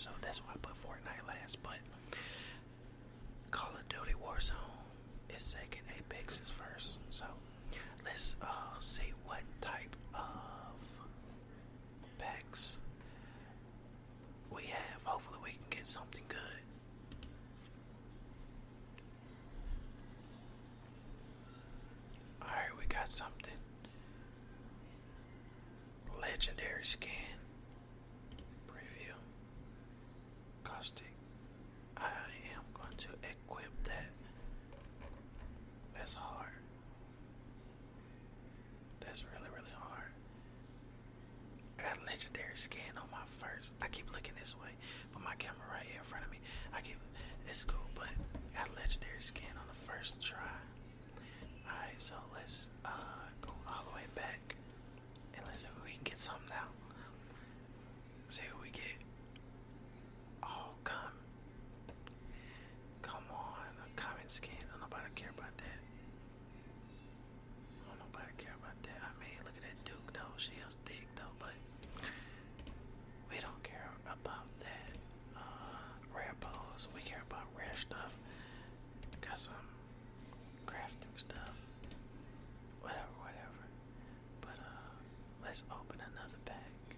so that's why I put Fortnite last. But Call of Duty Warzone is second, Apex is first. So let's uh, see what type of packs we have. Hopefully, we can get something good. Alright, we got something. Legendary skin. Preview. Caustic. I am going to equip that. That's hard. That's really, really hard. I got skin on my first. I keep looking this way, but my camera right here in front of me. I keep. It's cool, but I legendary skin on the first try. Alright, so let's uh, go all the way back and let's see if we can get something now. See what we get. Oh, come. Come on. A common skin. Don't nobody care about that. Don't nobody care about that. I mean, look at that Duke though. She is thick though, but we don't care about that. Uh, rare pose. We care stuff. Got some crafting stuff. Whatever, whatever. But uh, let's open another pack.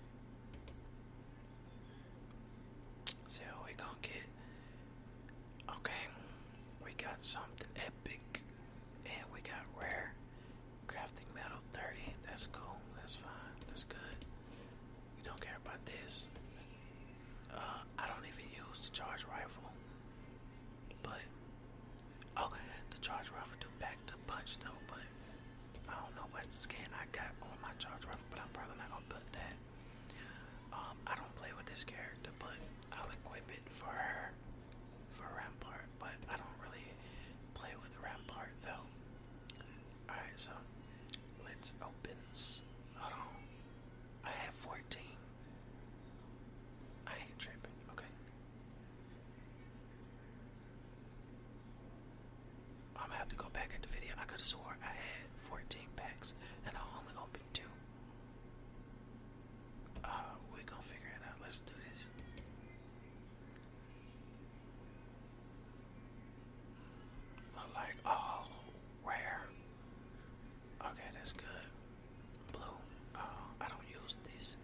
See what we gonna get. Okay, we got something epic, and we got rare crafting metal 30. That's cool. That's fine. That's good. We don't care about this. Uh, I don't even use the charge rifle, but oh, the charge rifle do punch though. But I don't know what skin I got on my charge rifle, but I'm probably not gonna put that. Um, I don't play with this character, but I'll equip it for her, for Rampart. But I don't really play with Rampart though. Alright, so let's open. Hold on. I have 14. I ain't tripping. Okay. I'm gonna have to go back at the video. I could have swore I had 14 packs and I only opened two. Uh, we're gonna figure it out. Let's do this. Like, oh, rare. Okay, that's good. Blue. Uh, I don't use this.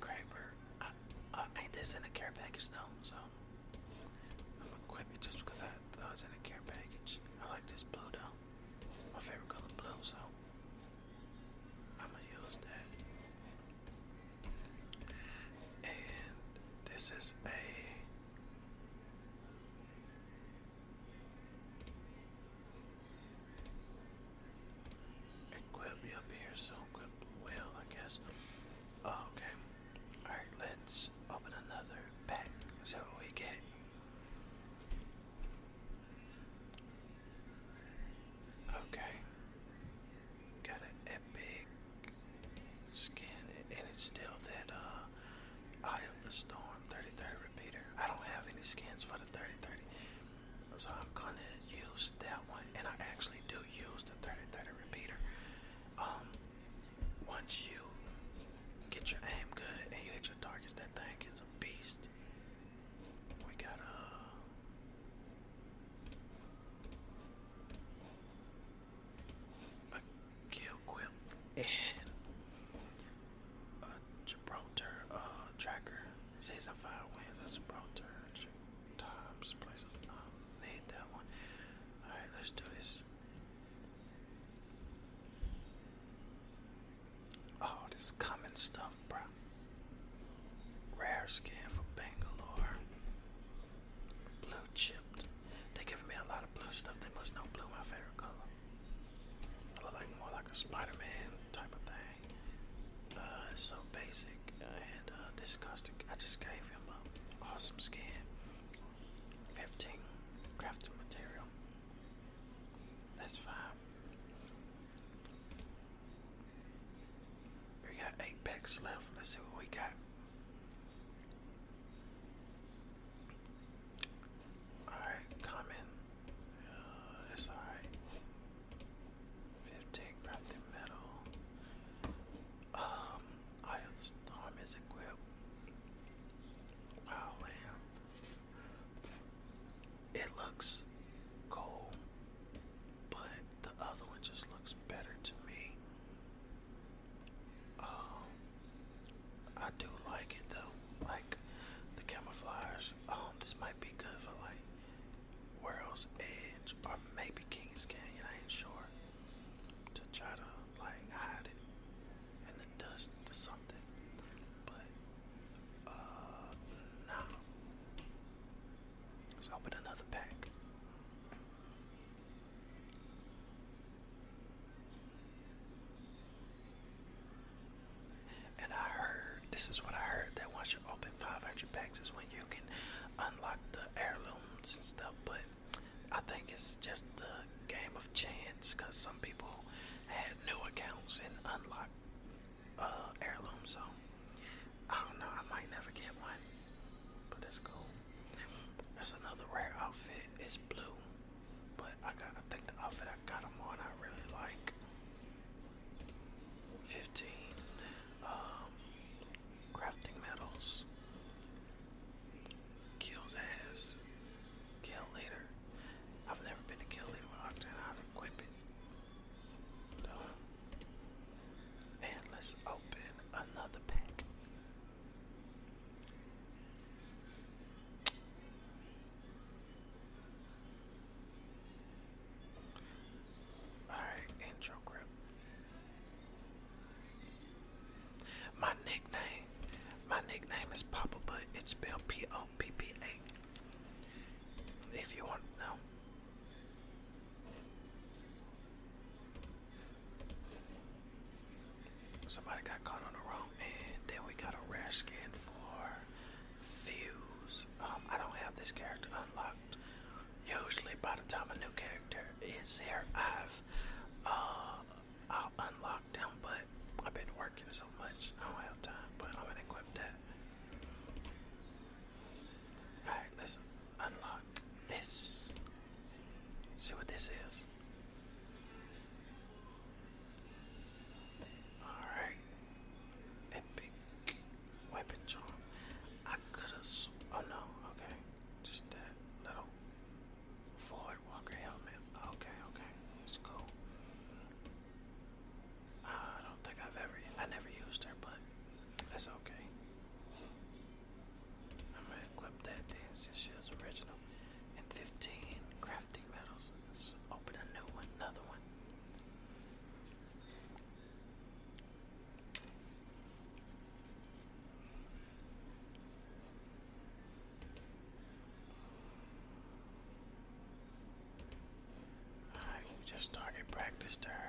Kraber. Uh, uh, ain't this in a care package though? So I'm gonna equip it just because I thought it was in a care package. I like this blue though. My favorite color blue, so I'm gonna use that. And this is a equip me up here, so equip well, I guess. Oh, okay. Alright, let's open another pack. So we get Okay. Got an epic skin and it's still that uh Eye of the Storm 3030 repeater. I don't have any skins for the 3030. So I'm gonna use that one and I actually do use the 3030 repeater. Um once you get your aim good and you hit your targets, that thing is a beast. We got a a kill quip and a Gibraltar uh, tracker. Season 5 wins a Gibraltar times places. Um, need that one. Alright, let's do this. Oh, this common stuff, bro. Rare skin for Bangalore. Blue chipped. They giving me a lot of blue stuff. They must know blue my favorite color. I look like a Spider-Man type of thing. Uh, it's so basic. And uh, caustic, I just gave him a awesome skin. 15 crafting material. That's fine. We got eight packs left. Let's see what we got. for like World's Edge or maybe Kings Canyon, I ain't sure. To try to like hide it in the dust or something. But uh no. Let's open another pack. And I heard, this is what I heard, that once you open 500 packs is when you can and stuff, but I think it's just a game of chance because some people had new accounts and unlocked uh, heirloom, so I don't know. I might never get one, but that's cool. There's another rare outfit. It's blue, but I got. I think the outfit I got them on. I really like. Fifteen. somebody got caught on the wrong end. Then we got a rare skin for Fuse. Um, I don't have this character unlocked. Usually, by the time a new character is here, I've uh, I'll unlock them, but I've been working so much, I don't have Rooster.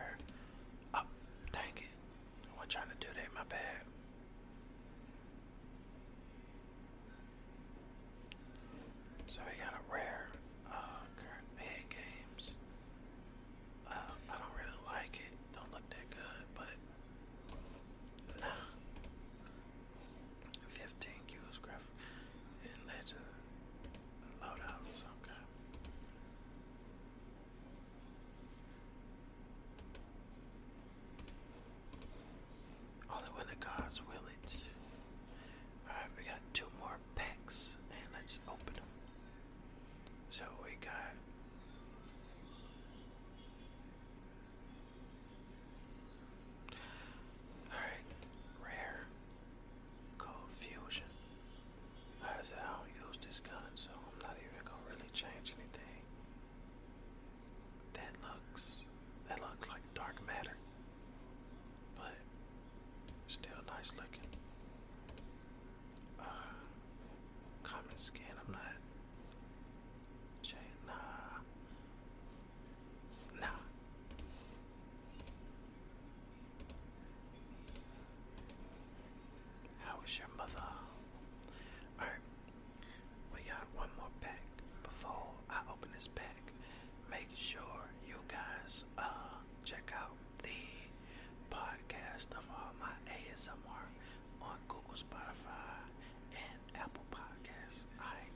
podcast of all my ASMR on Google, Spotify, and Apple Podcasts. Alright,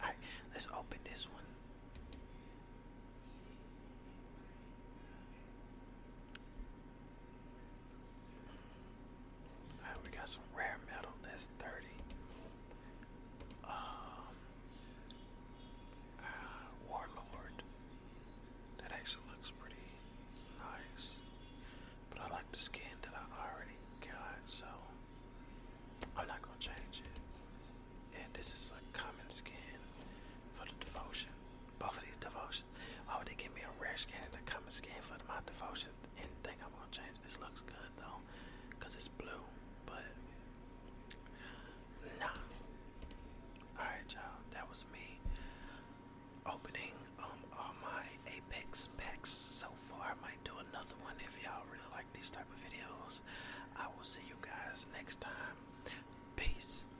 alright, let's open this one.